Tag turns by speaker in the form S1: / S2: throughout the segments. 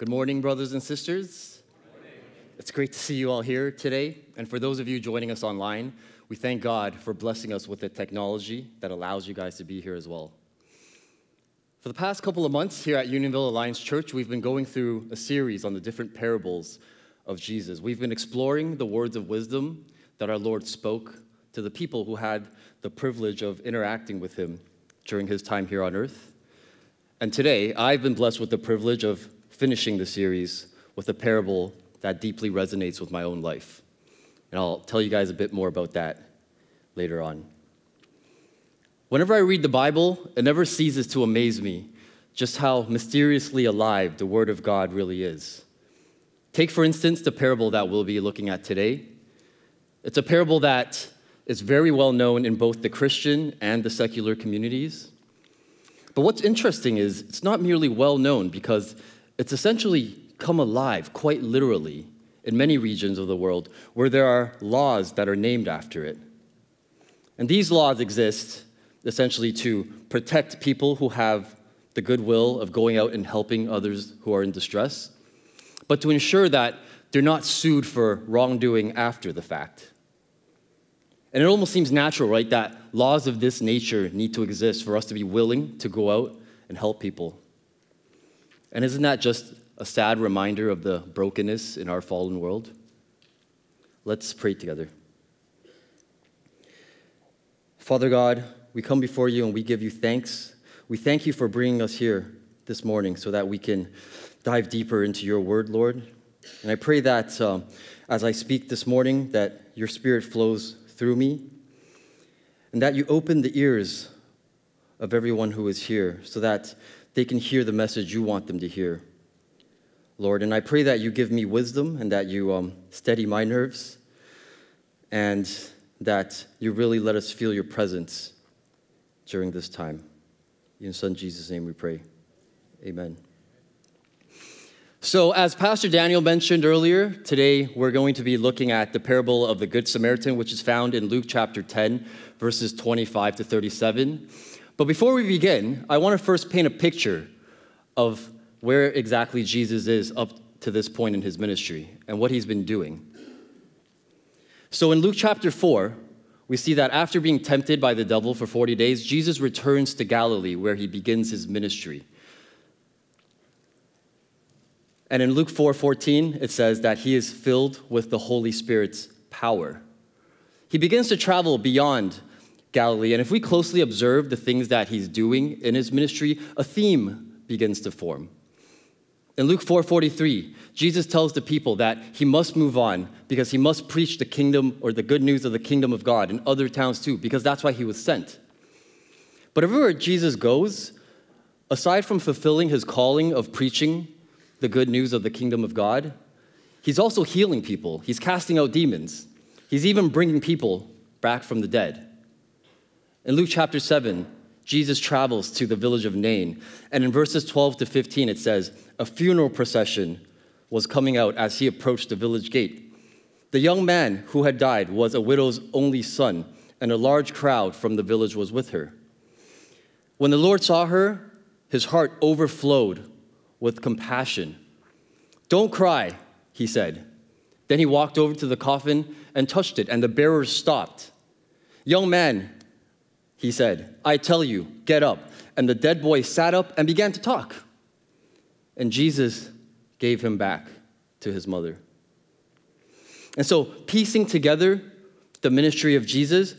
S1: Good morning, brothers and sisters. It's great to see you all here today. And for those of you joining us online, we thank God for blessing us with the technology that allows you guys to be here as well. For the past couple of months here at Unionville Alliance Church, we've been going through a series on the different parables of Jesus. We've been exploring the words of wisdom that our Lord spoke to the people who had the privilege of interacting with him during his time here on earth. And today, I've been blessed with the privilege of finishing the series with a parable that deeply resonates with my own life. And I'll tell you guys a bit more about that later on. Whenever I read the Bible, it never ceases to amaze me just how mysteriously alive the Word of God really is. Take, for instance, the parable that we'll be looking at today. It's a parable that is very well known in both the Christian and the secular communities. But what's interesting is it's not merely well known because it's essentially come alive quite literally in many regions of the world where there are laws that are named after it. And these laws exist essentially to protect people who have the goodwill of going out and helping others who are in distress, but to ensure that they're not sued for wrongdoing after the fact. And it almost seems natural, right, that laws of this nature need to exist for us to be willing to go out and help people. And isn't that just a sad reminder of the brokenness in our fallen world? Let's pray together. Father God, we come before you and we give you thanks. We thank you for bringing us here this morning so that we can dive deeper into your word, Lord. And I pray that um, as I speak this morning, that your spirit flows through me and that you open the ears of everyone who is here so that they can hear the message you want them to hear. Lord, and I pray that you give me wisdom and that you um, steady my nerves and that you really let us feel your presence during this time. In Son Jesus' name we pray. Amen. So, as Pastor Daniel mentioned earlier, today we're going to be looking at the parable of the Good Samaritan, which is found in Luke chapter 10, verses 25 to 37. But before we begin, I want to first paint a picture of where exactly Jesus is up to this point in his ministry and what he's been doing. So, in Luke chapter 4, we see that after being tempted by the devil for 40 days, Jesus returns to Galilee where he begins his ministry. And in Luke 4 14, it says that he is filled with the Holy Spirit's power. He begins to travel beyond Galilee, and if we closely observe the things that he's doing in his ministry, a theme begins to form. In Luke 4:43, Jesus tells the people that he must move on because he must preach the kingdom or the good news of the kingdom of God in other towns too, because that's why he was sent. But everywhere Jesus goes, aside from fulfilling his calling of preaching the good news of the kingdom of God, he's also healing people. He's casting out demons. He's even bringing people back from the dead. In Luke chapter 7, Jesus travels to the village of Nain. And in verses 12 to 15, it says, A funeral procession was coming out as he approached the village gate. The young man who had died was a widow's only son, and a large crowd from the village was with her. When the Lord saw her, his heart overflowed with compassion. Don't cry, he said. Then he walked over to the coffin and touched it, and the bearers stopped. Young man, he said, I tell you, get up. And the dead boy sat up and began to talk. And Jesus gave him back to his mother. And so, piecing together the ministry of Jesus,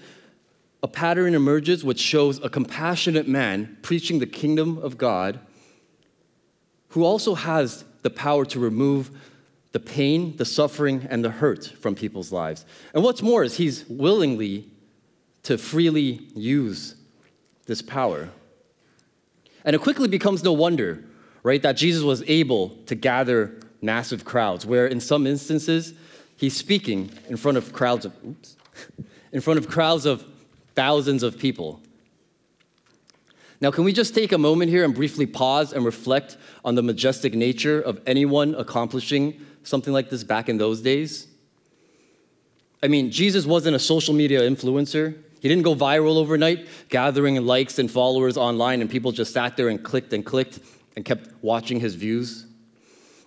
S1: a pattern emerges which shows a compassionate man preaching the kingdom of God who also has the power to remove the pain, the suffering, and the hurt from people's lives. And what's more is he's willingly to freely use this power. And it quickly becomes no wonder, right, that Jesus was able to gather massive crowds, where in some instances, he's speaking in front of crowds of, oops, in front of crowds of thousands of people. Now, can we just take a moment here and briefly pause and reflect on the majestic nature of anyone accomplishing something like this back in those days? I mean, Jesus wasn't a social media influencer. He didn't go viral overnight, gathering likes and followers online, and people just sat there and clicked and clicked and kept watching his views.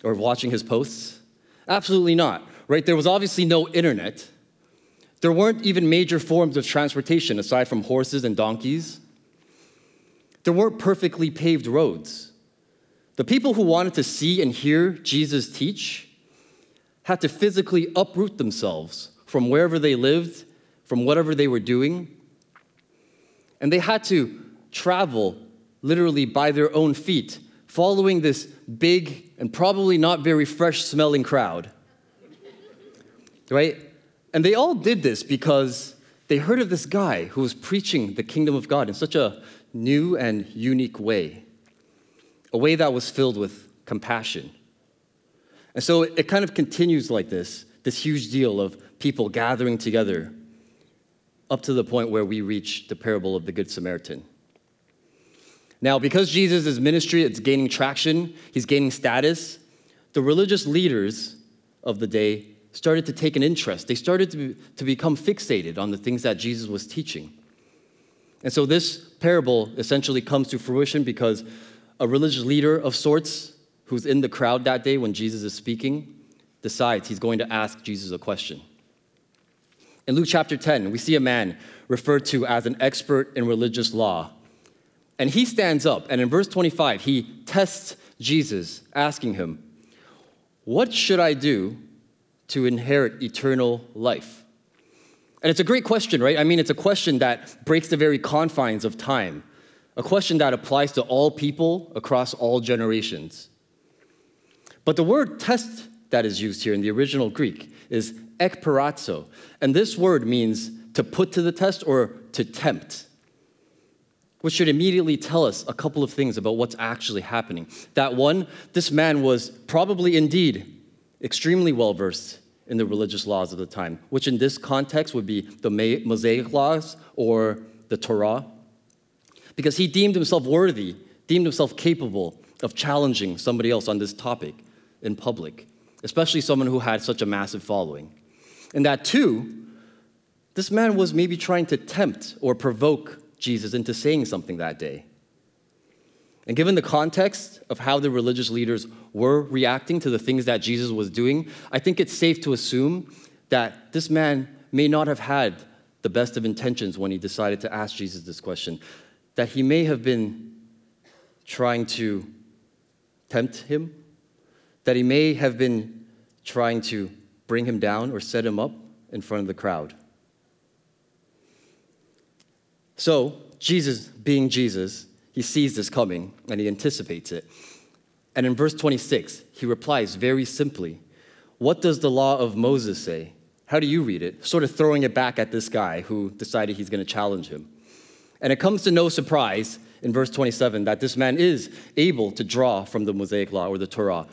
S1: or watching his posts? Absolutely not, right? There was obviously no internet. There weren't even major forms of transportation aside from horses and donkeys. There weren't perfectly paved roads. The people who wanted to see and hear Jesus teach had to physically uproot themselves from wherever they lived, from whatever they were doing, and they had to travel literally by their own feet, following this big and probably not very fresh smelling crowd. Right? And they all did this because they heard of this guy who was preaching the kingdom of God in such a new and unique way, a way that was filled with compassion. And so it kind of continues like this this huge deal of people gathering together up to the point where we reach the parable of the Good Samaritan. Now, because Jesus' ministry is gaining traction, he's gaining status, the religious leaders of the day started to take an interest. They started to, be, to become fixated on the things that Jesus was teaching. And so this parable essentially comes to fruition because a religious leader of sorts who's in the crowd that day when Jesus is speaking decides he's going to ask Jesus a question. In Luke chapter 10, we see a man referred to as an expert in religious law. And he stands up, and in verse 25, he tests Jesus, asking him, What should I do to inherit eternal life? And it's a great question, right? I mean, it's a question that breaks the very confines of time, a question that applies to all people across all generations. But the word test that is used here in the original Greek is ekpeirazo. And this word means to put to the test or to tempt, which should immediately tell us a couple of things about what's actually happening. That one, this man was probably indeed extremely well versed in the religious laws of the time, which in this context would be the Mosaic laws or the Torah, because he deemed himself worthy, deemed himself capable of challenging somebody else on this topic in public, especially someone who had such a massive following. And that, too, this man was maybe trying to tempt or provoke Jesus into saying something that day. And given the context of how the religious leaders were reacting to the things that Jesus was doing, I think it's safe to assume that this man may not have had the best of intentions when he decided to ask Jesus this question, that he may have been trying to tempt him, that he may have been trying to bring him down or set him up in front of the crowd. So, Jesus, being Jesus, he sees this coming and he anticipates it. And in verse 26, he replies very simply, What does the law of Moses say? How do you read it? Sort of throwing it back at this guy who decided he's going to challenge him. And it comes to no surprise in verse 27 that this man is able to draw from the Mosaic law or the Torah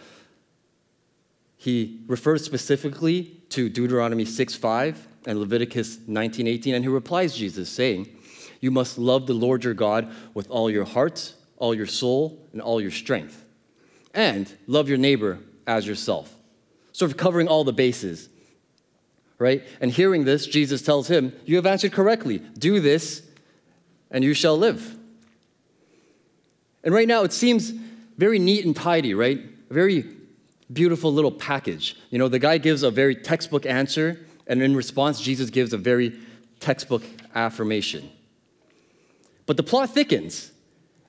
S1: he refers specifically to Deuteronomy 6:5 and Leviticus 19:18, and he replies Jesus, saying, You must love the Lord your God with all your heart, all your soul, and all your strength. And love your neighbor as yourself. Sort of covering all the bases. Right? And hearing this, Jesus tells him, You have answered correctly. Do this, and you shall live. And right now, it seems very neat and tidy, right? Very beautiful little package. You know, the guy gives a very textbook answer, and in response, Jesus gives a very textbook affirmation. But the plot thickens.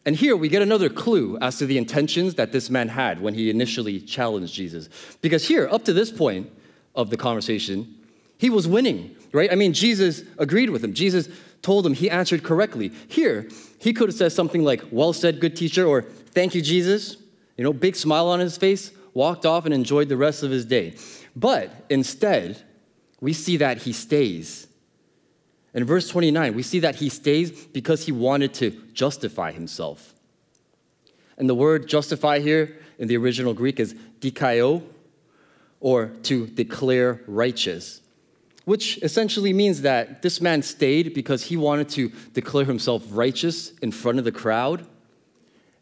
S1: And here we get another clue as to the intentions that this man had when he initially challenged Jesus. Because here, up to this point of the conversation, he was winning, right? I mean, Jesus agreed with him. Jesus told him he answered correctly. Here, he could have said something like, Well said, good teacher, or Thank you, Jesus. You know, big smile on his face walked off and enjoyed the rest of his day. But instead, we see that he stays. In verse 29, we see that he stays because he wanted to justify himself. And the word justify here in the original Greek is dikaio, or to declare righteous, which essentially means that this man stayed because he wanted to declare himself righteous in front of the crowd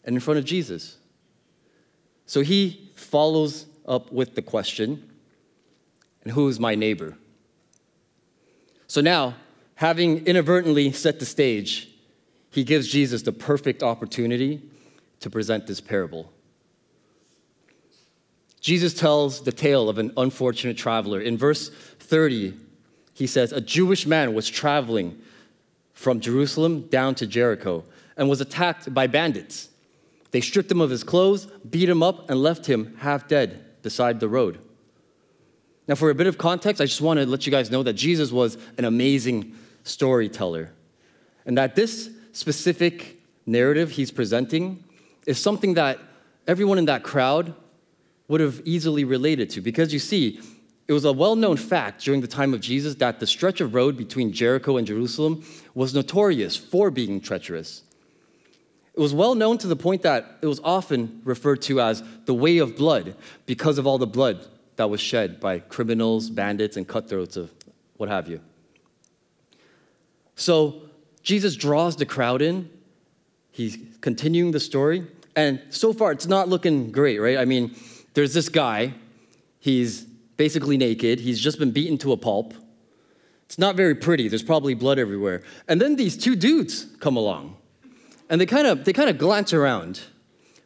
S1: and in front of Jesus. So he follows up with the question, and who is my neighbor? So now, having inadvertently set the stage, he gives Jesus the perfect opportunity to present this parable. Jesus tells the tale of an unfortunate traveler. In verse 30, he says, A Jewish man was traveling from Jerusalem down to Jericho and was attacked by bandits. They stripped him of his clothes, beat him up, and left him half dead beside the road. Now, for a bit of context, I just want to let you guys know that Jesus was an amazing storyteller and that this specific narrative he's presenting is something that everyone in that crowd would have easily related to. Because you see, it was a well known fact during the time of Jesus that the stretch of road between Jericho and Jerusalem was notorious for being treacherous. It was well known to the point that it was often referred to as the way of blood because of all the blood that was shed by criminals, bandits, and cutthroats of what have you. So Jesus draws the crowd in. He's continuing the story. And so far, it's not looking great, right? I mean, there's this guy. He's basically naked. He's just been beaten to a pulp. It's not very pretty. There's probably blood everywhere. And then these two dudes come along. And they kind of they kind of glance around,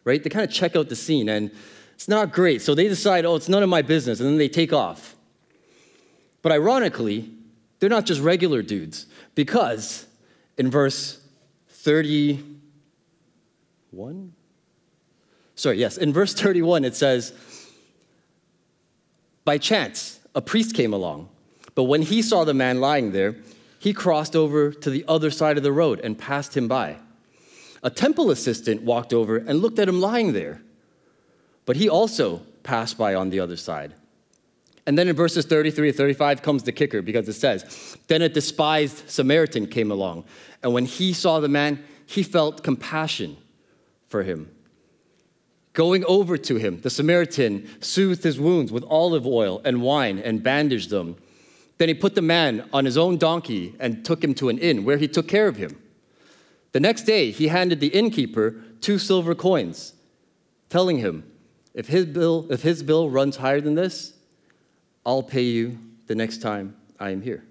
S1: right? They kind of check out the scene and it's not great. So they decide, "Oh, it's none of my business." And then they take off. But ironically, they're not just regular dudes because in verse 31 Sorry, yes, in verse 31 it says, By chance, a priest came along, but when he saw the man lying there, he crossed over to the other side of the road and passed him by. A temple assistant walked over and looked at him lying there, but he also passed by on the other side. And then in verses 33 to 35 comes the kicker because it says, Then a despised Samaritan came along, and when he saw the man, he felt compassion for him. Going over to him, the Samaritan soothed his wounds with olive oil and wine and bandaged them. Then he put the man on his own donkey and took him to an inn where he took care of him. The next day, he handed the innkeeper two silver coins, telling him, if his, bill, if his bill runs higher than this, I'll pay you the next time I am here.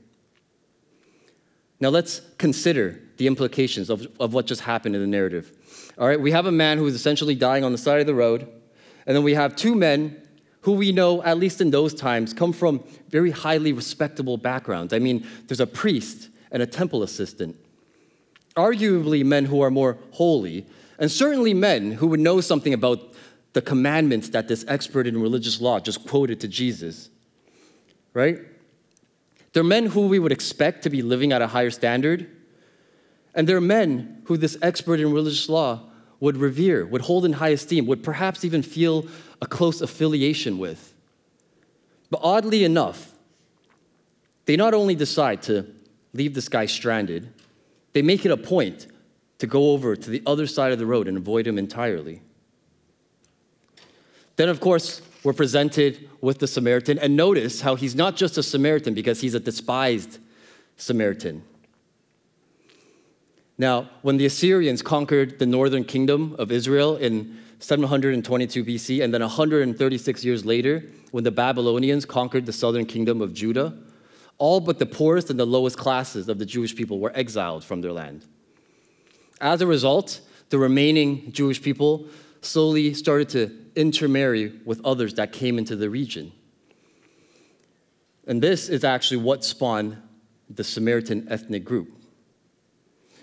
S1: Now let's consider the implications of, of what just happened in the narrative. All right, we have a man who is essentially dying on the side of the road, and then we have two men who we know, at least in those times, come from very highly respectable backgrounds. I mean, there's a priest and a temple assistant, arguably men who are more holy, and certainly men who would know something about the commandments that this expert in religious law just quoted to Jesus, right? They're men who we would expect to be living at a higher standard, and they're men who this expert in religious law would revere, would hold in high esteem, would perhaps even feel a close affiliation with. But oddly enough, they not only decide to leave this guy stranded, they make it a point to go over to the other side of the road and avoid him entirely. Then, of course, we're presented with the Samaritan, and notice how he's not just a Samaritan because he's a despised Samaritan. Now, when the Assyrians conquered the northern kingdom of Israel in 722 BC, and then 136 years later, when the Babylonians conquered the southern kingdom of Judah, all but the poorest and the lowest classes of the Jewish people were exiled from their land. As a result, the remaining Jewish people slowly started to intermarry with others that came into the region. And this is actually what spawned the Samaritan ethnic group.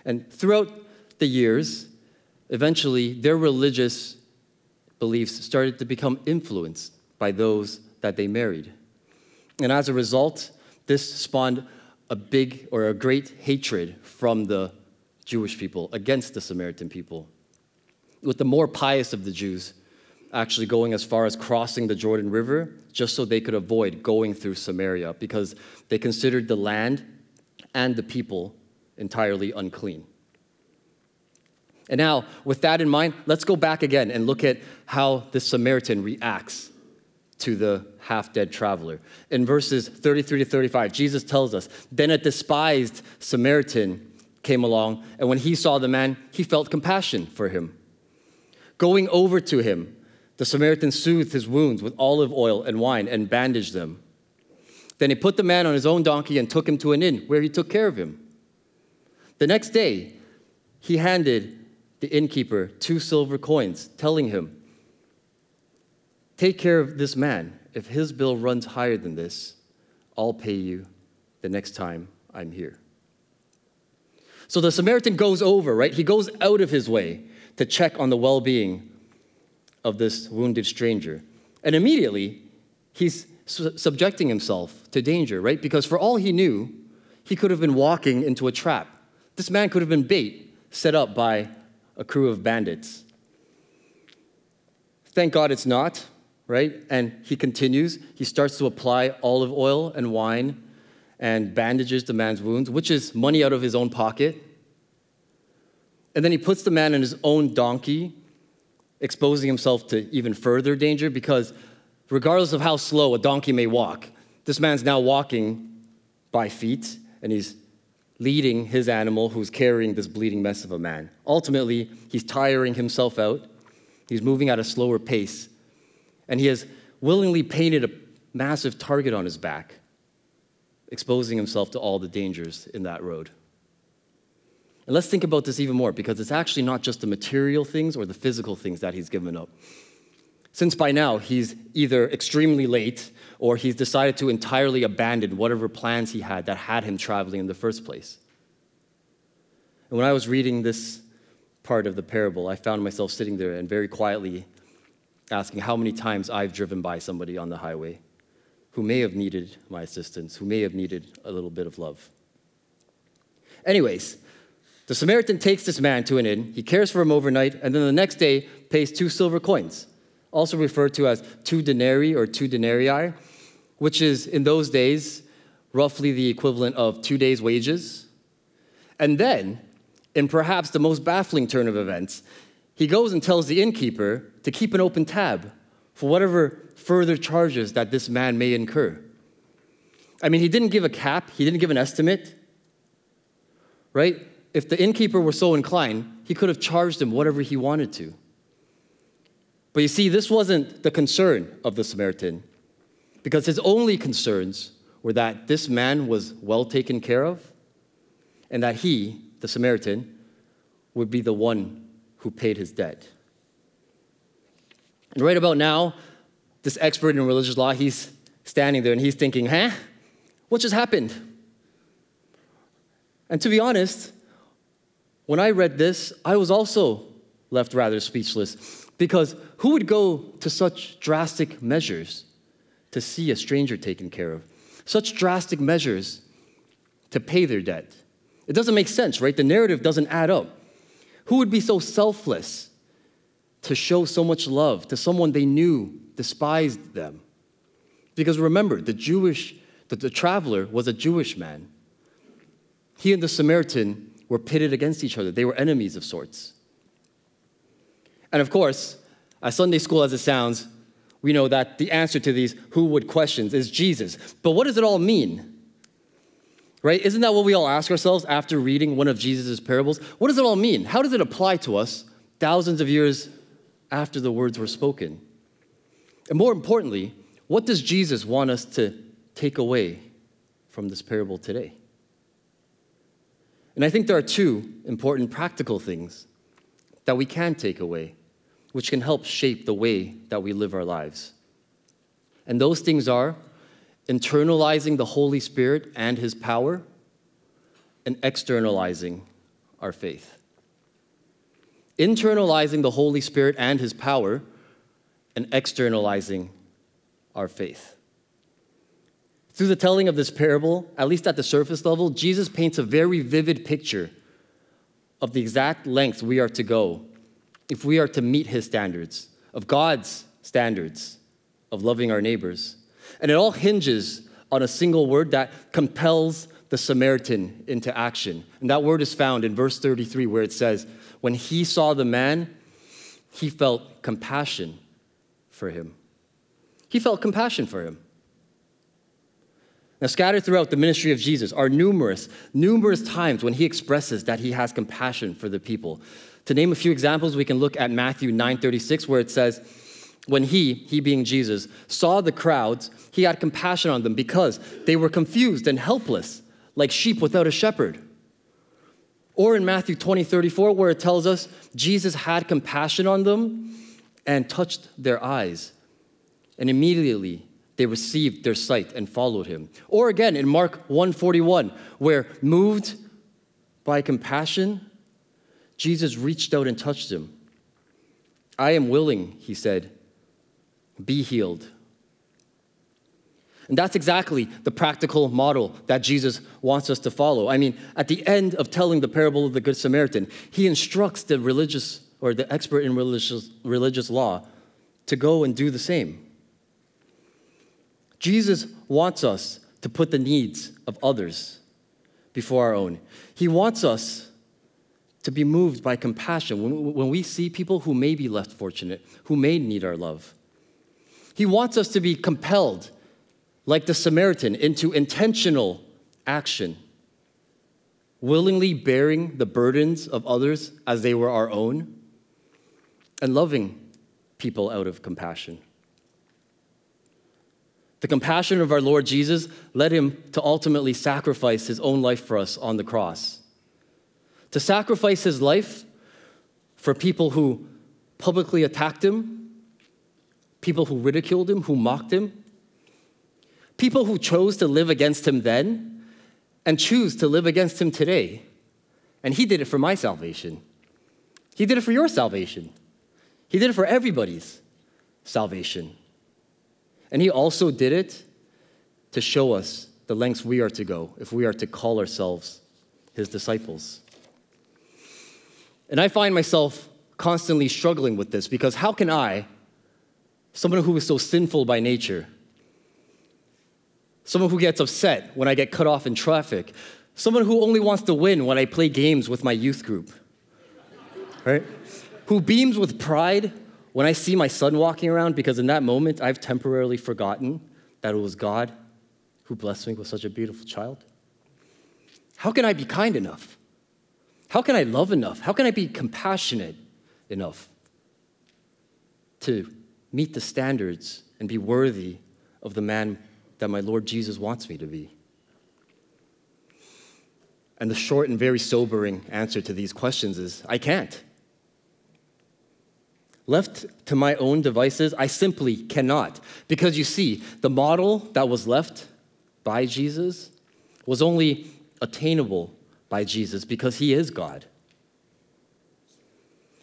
S1: And throughout the years, eventually their religious beliefs started to become influenced by those that they married. And as a result, this spawned a big or a great hatred from the Jewish people against the Samaritan people. With the more pious of the Jews actually going as far as crossing the Jordan River just so they could avoid going through Samaria because they considered the land and the people entirely unclean. And now, with that in mind, let's go back again and look at how the Samaritan reacts to the half dead traveler. In verses 33 to 35, Jesus tells us Then a despised Samaritan came along, and when he saw the man, he felt compassion for him. Going over to him, the Samaritan soothed his wounds with olive oil and wine and bandaged them. Then he put the man on his own donkey and took him to an inn where he took care of him. The next day, he handed the innkeeper two silver coins, telling him, Take care of this man. If his bill runs higher than this, I'll pay you the next time I'm here. So the Samaritan goes over, right? He goes out of his way to check on the well being of this wounded stranger. And immediately, he's su- subjecting himself to danger, right? Because for all he knew, he could have been walking into a trap. This man could have been bait set up by a crew of bandits. Thank God it's not, right? And he continues. He starts to apply olive oil and wine and bandages the man's wounds, which is money out of his own pocket. And then he puts the man in his own donkey, exposing himself to even further danger because, regardless of how slow a donkey may walk, this man's now walking by feet and he's leading his animal who's carrying this bleeding mess of a man. Ultimately, he's tiring himself out, he's moving at a slower pace, and he has willingly painted a massive target on his back exposing himself to all the dangers in that road. And let's think about this even more because it's actually not just the material things or the physical things that he's given up. Since by now he's either extremely late or he's decided to entirely abandon whatever plans he had that had him traveling in the first place. And when I was reading this part of the parable, I found myself sitting there and very quietly asking how many times I've driven by somebody on the highway who may have needed my assistance, who may have needed a little bit of love. Anyways, the Samaritan takes this man to an inn, he cares for him overnight, and then the next day pays two silver coins, also referred to as two denarii or two denarii, which is in those days roughly the equivalent of two days' wages. And then, in perhaps the most baffling turn of events, he goes and tells the innkeeper to keep an open tab for whatever further charges that this man may incur. I mean, he didn't give a cap, he didn't give an estimate, right? If the innkeeper were so inclined, he could have charged him whatever he wanted to. But you see, this wasn't the concern of the Samaritan, because his only concerns were that this man was well taken care of and that he, the Samaritan, would be the one who paid his debt. And right about now, this expert in religious law, he's standing there and he's thinking, huh? What just happened? And to be honest, when I read this, I was also left rather speechless because who would go to such drastic measures to see a stranger taken care of? Such drastic measures to pay their debt. It doesn't make sense, right? The narrative doesn't add up. Who would be so selfless to show so much love to someone they knew despised them. Because remember, the Jewish, the, the traveler was a Jewish man. He and the Samaritan were pitted against each other. They were enemies of sorts. And of course, as Sunday school as it sounds, we know that the answer to these who would questions is Jesus. But what does it all mean? Right? Isn't that what we all ask ourselves after reading one of Jesus' parables? What does it all mean? How does it apply to us thousands of years after the words were spoken? And more importantly, what does Jesus want us to take away from this parable today? And I think there are two important practical things that we can take away, which can help shape the way that we live our lives. And those things are internalizing the Holy Spirit and His power and externalizing our faith internalizing the Holy Spirit and His power, and externalizing our faith. Through the telling of this parable, at least at the surface level, Jesus paints a very vivid picture of the exact length we are to go if we are to meet His standards, of God's standards of loving our neighbors. And it all hinges on a single word that compels the Samaritan into action. And that word is found in verse 33, where it says, when he saw the man, he felt compassion for him. He felt compassion for him. Now, scattered throughout the ministry of Jesus are numerous, numerous times when he expresses that he has compassion for the people. To name a few examples, we can look at Matthew 9:36, where it says, When he, he being Jesus, saw the crowds, he had compassion on them because they were confused and helpless, like sheep without a shepherd. Or in Matthew 20, 34, where it tells us Jesus had compassion on them and touched their eyes. and immediately they received their sight and followed him. Or again in Mark 141, where moved by compassion, Jesus reached out and touched him. I am willing, he said, be healed. And that's exactly the practical model that Jesus wants us to follow. I mean, at the end of telling the parable of the Good Samaritan, he instructs the religious or the expert in religious, religious law to go and do the same. Jesus wants us to put the needs of others before our own. He wants us to be moved by compassion when, when we see people who may be less fortunate, who may need our love. He wants us to be compelled, like the Samaritan, into intentional action, willingly bearing the burdens of others as they were our own, and loving people out of compassion. The compassion of our Lord Jesus led him to ultimately sacrifice his own life for us on the cross. To sacrifice his life for people who publicly attacked him, people who ridiculed him, who mocked him, people who chose to live against him then and choose to live against him today. And he did it for my salvation. He did it for your salvation. He did it for everybody's salvation. And he also did it to show us the lengths we are to go if we are to call ourselves his disciples. And I find myself constantly struggling with this because how can I, someone who is so sinful by nature, someone who gets upset when I get cut off in traffic, someone who only wants to win when I play games with my youth group, right? Who beams with pride when I see my son walking around, because in that moment I've temporarily forgotten that it was God who blessed me with such a beautiful child? How can I be kind enough? How can I love enough? How can I be compassionate enough to meet the standards and be worthy of the man that my Lord Jesus wants me to be? And the short and very sobering answer to these questions is I can't. Left to my own devices, I simply cannot. Because you see, the model that was left by Jesus was only attainable by Jesus because he is God.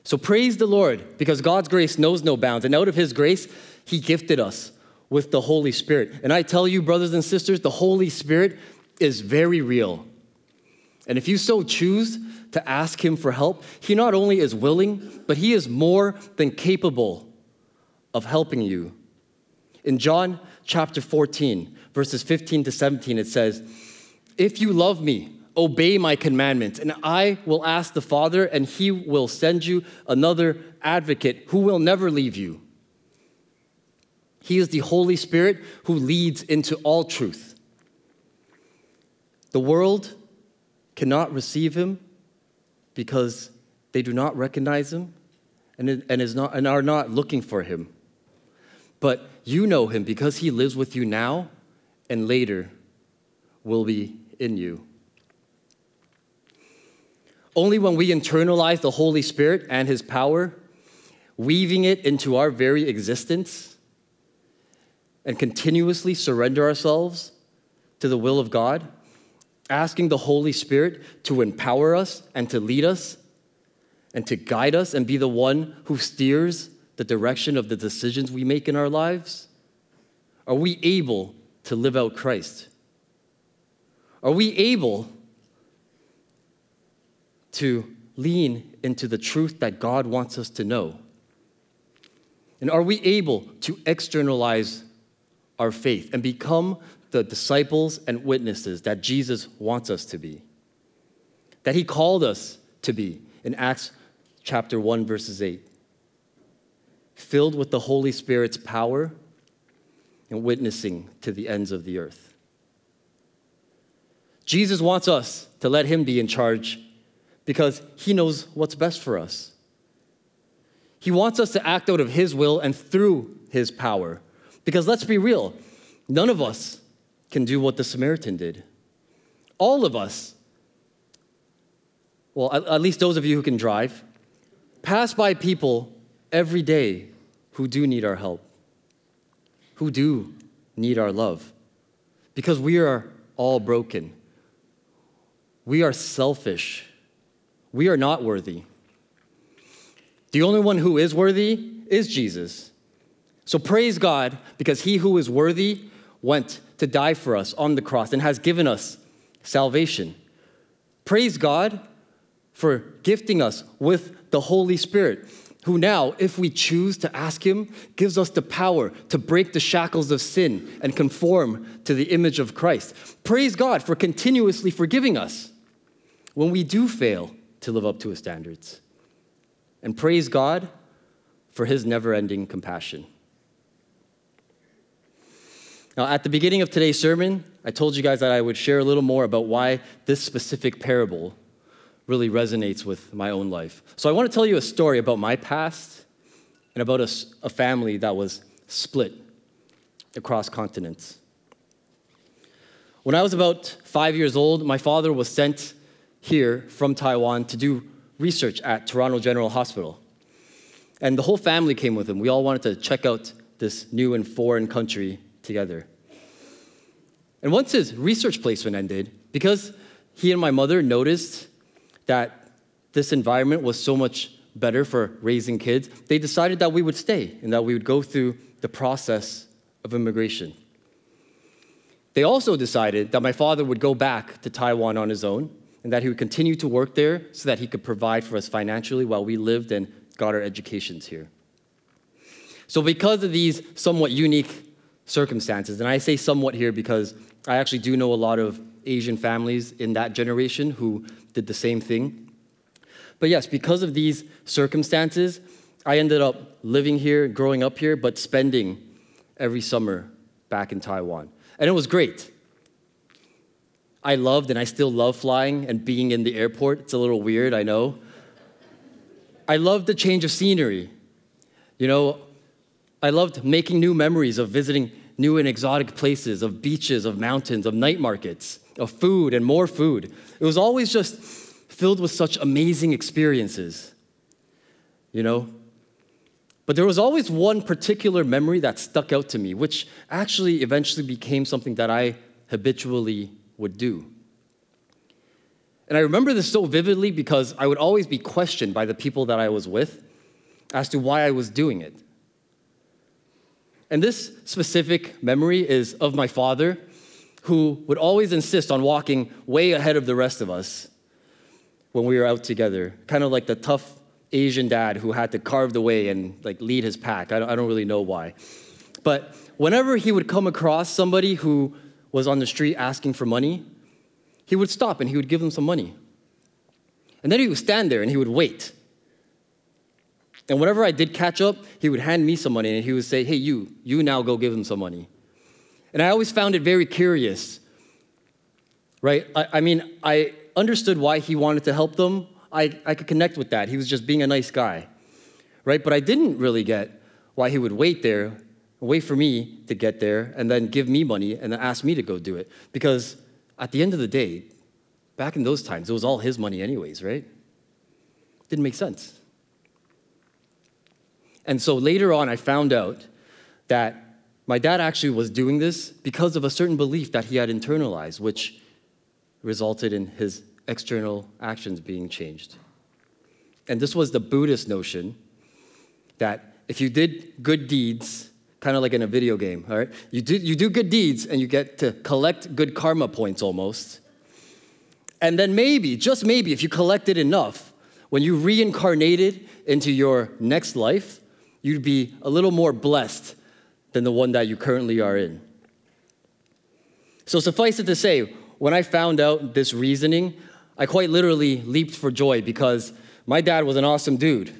S1: So praise the Lord because God's grace knows no bounds. And out of his grace, he gifted us with the Holy Spirit. And I tell you, brothers and sisters, the Holy Spirit is very real. And if you so choose, to ask Him for help, He not only is willing, but He is more than capable of helping you. In John chapter 14, verses 15 to 17, it says, If you love me, obey my commandments, and I will ask the Father, and He will send you another advocate who will never leave you. He is the Holy Spirit who leads into all truth. The world cannot receive him because they do not recognize him and, and, is not, and are not looking for him. But you know him because he lives with you now and later will be in you. Only when we internalize the Holy Spirit and his power, weaving it into our very existence, and continuously surrender ourselves to the will of God, asking the Holy Spirit to empower us and to lead us and to guide us and be the one who steers the direction of the decisions we make in our lives? Are we able to live out Christ? Are we able to lean into the truth that God wants us to know? And are we able to externalize our faith and become the disciples and witnesses that Jesus wants us to be, that he called us to be in Acts chapter 1, verses 8. Filled with the Holy Spirit's power and witnessing to the ends of the earth. Jesus wants us to let him be in charge because he knows what's best for us. He wants us to act out of his will and through his power. Because let's be real, none of us can do what the Samaritan did. All of us, well, at least those of you who can drive, pass by people every day who do need our help. who do need our love because we are all broken. We are selfish. We are not worthy. The only one who is worthy is Jesus. So praise God because he who is worthy went to die for us on the cross and has given us salvation. Praise God for gifting us with the Holy Spirit, who now, if we choose to ask Him, gives us the power to break the shackles of sin and conform to the image of Christ. Praise God for continuously forgiving us when we do fail to live up to His standards. And praise God for His never ending compassion. Now, at the beginning of today's sermon, I told you guys that I would share a little more about why this specific parable really resonates with my own life. So, I want to tell you a story about my past and about a, a family that was split across continents. When I was about five years old, my father was sent here from Taiwan to do research at Toronto General Hospital. And the whole family came with him. We all wanted to check out this new and foreign country together. And once his research placement ended, because he and my mother noticed that this environment was so much better for raising kids, they decided that we would stay and that we would go through the process of immigration. They also decided that my father would go back to Taiwan on his own and that he would continue to work there so that he could provide for us financially while we lived and got our educations here. So, because of these somewhat unique circumstances. And I say somewhat here because I actually do know a lot of Asian families in that generation who did the same thing. But yes, because of these circumstances, I ended up living here, growing up here, but spending every summer back in Taiwan. And it was great. I loved and I still love flying and being in the airport. It's a little weird, I know. I loved the change of scenery. You know, I loved making new memories of visiting new and exotic places, of beaches, of mountains, of night markets, of food and more food. It was always just filled with such amazing experiences, you know? But there was always one particular memory that stuck out to me, which actually eventually became something that I habitually would do. And I remember this so vividly because I would always be questioned by the people that I was with as to why I was doing it. And this specific memory is of my father, who would always insist on walking way ahead of the rest of us when we were out together, kind of like the tough Asian dad who had to carve the way and like lead his pack. I don't, really know why. But whenever he would come across somebody who was on the street asking for money, he would stop and he would give them some money. And then he would stand there and he would wait. And whenever I did catch up, he would hand me some money and he would say, Hey, you, you now go give him some money. And I always found it very curious, right? I, I mean, I understood why he wanted to help them. I, I could connect with that. He was just being a nice guy, right? But I didn't really get why he would wait there, wait for me to get there, and then give me money and then ask me to go do it. Because at the end of the day, back in those times, it was all his money, anyways, right? Didn't make sense. And so later on, I found out that my dad actually was doing this because of a certain belief that he had internalized, which resulted in his external actions being changed. And this was the Buddhist notion that if you did good deeds, kind of like in a video game, all right? You do, you do good deeds and you get to collect good karma points almost. And then maybe, just maybe, if you collected enough, when you reincarnated into your next life, you'd be a little more blessed than the one that you currently are in. So, suffice it to say, when I found out this reasoning, I quite literally leaped for joy because my dad was an awesome dude.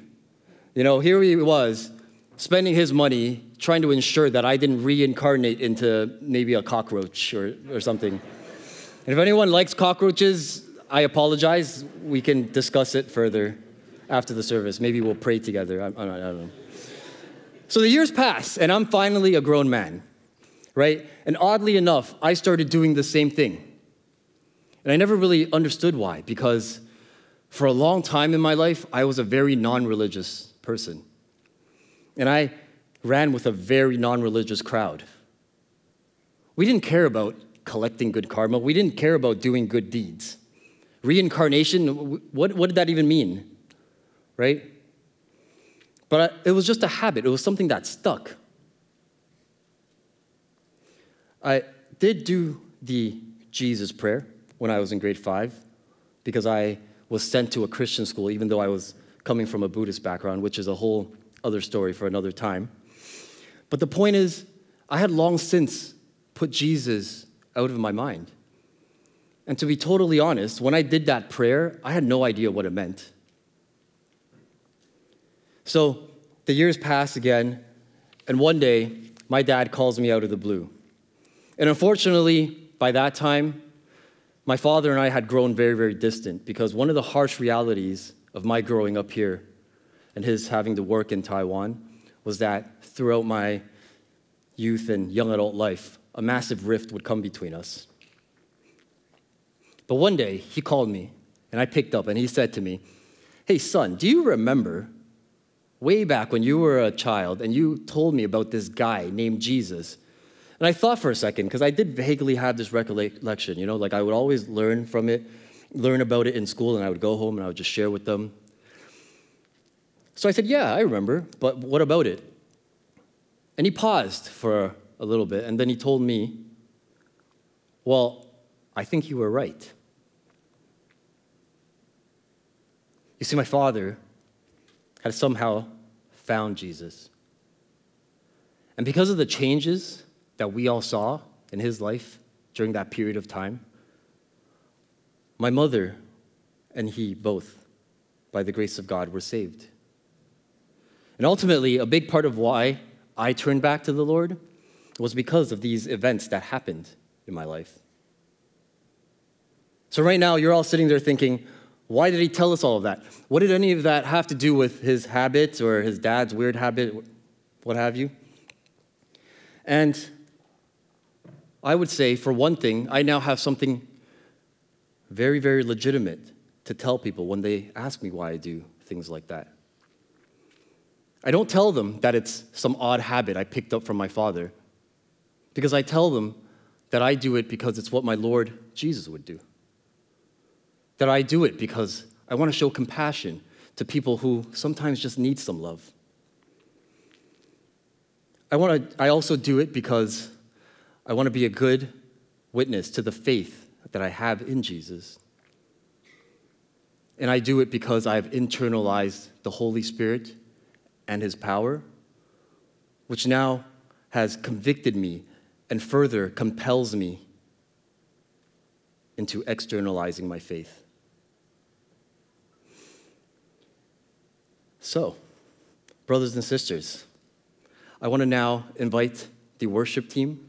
S1: You know, here he was spending his money trying to ensure that I didn't reincarnate into maybe a cockroach or, or something. And if anyone likes cockroaches, I apologize. We can discuss it further after the service. Maybe we'll pray together. I, I, don't, I don't know. So the years pass, and I'm finally a grown man, right? And oddly enough, I started doing the same thing. And I never really understood why, because for a long time in my life, I was a very non religious person. And I ran with a very non religious crowd. We didn't care about collecting good karma, we didn't care about doing good deeds. Reincarnation, what, what did that even mean? Right? But it was just a habit, it was something that stuck. I did do the Jesus prayer when I was in grade five because I was sent to a Christian school, even though I was coming from a Buddhist background, which is a whole other story for another time. But the point is, I had long since put Jesus out of my mind. And to be totally honest, when I did that prayer, I had no idea what it meant. So the years pass again, and one day, my dad calls me out of the blue. And unfortunately, by that time, my father and I had grown very, very distant because one of the harsh realities of my growing up here and his having to work in Taiwan was that throughout my youth and young adult life, a massive rift would come between us. But one day, he called me, and I picked up, and he said to me, Hey, son, do you remember way back when you were a child and you told me about this guy named Jesus? And I thought for a second, because I did vaguely have this recollection, you know, like I would always learn from it, learn about it in school, and I would go home and I would just share with them. So I said, Yeah, I remember, but what about it? And he paused for a little bit, and then he told me, Well, I think you were right. You see, my father had somehow found Jesus. And because of the changes that we all saw in his life during that period of time, my mother and he both, by the grace of God, were saved. And ultimately, a big part of why I turned back to the Lord was because of these events that happened in my life. So, right now, you're all sitting there thinking, why did he tell us all of that? What did any of that have to do with his habits or his dad's weird habit, what have you? And I would say, for one thing, I now have something very, very legitimate to tell people when they ask me why I do things like that. I don't tell them that it's some odd habit I picked up from my father, because I tell them that I do it because it's what my Lord Jesus would do. That I do it because I want to show compassion to people who sometimes just need some love. I, want to, I also do it because I want to be a good witness to the faith that I have in Jesus. And I do it because I've internalized the Holy Spirit and His power, which now has convicted me and further compels me into externalizing my faith. So, brothers and sisters, I want to now invite the worship team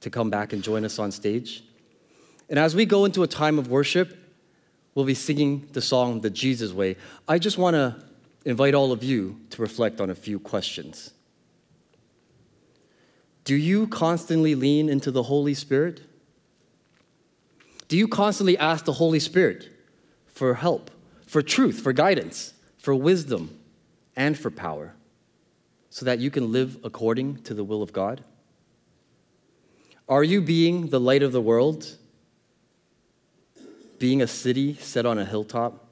S1: to come back and join us on stage. And as we go into a time of worship, we'll be singing the song The Jesus Way. I just want to invite all of you to reflect on a few questions. Do you constantly lean into the Holy Spirit? Do you constantly ask the Holy Spirit for help, for truth, for guidance, for wisdom, and for power so that you can live according to the will of God? Are you being the light of the world? Being a city set on a hilltop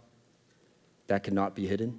S1: that cannot be hidden?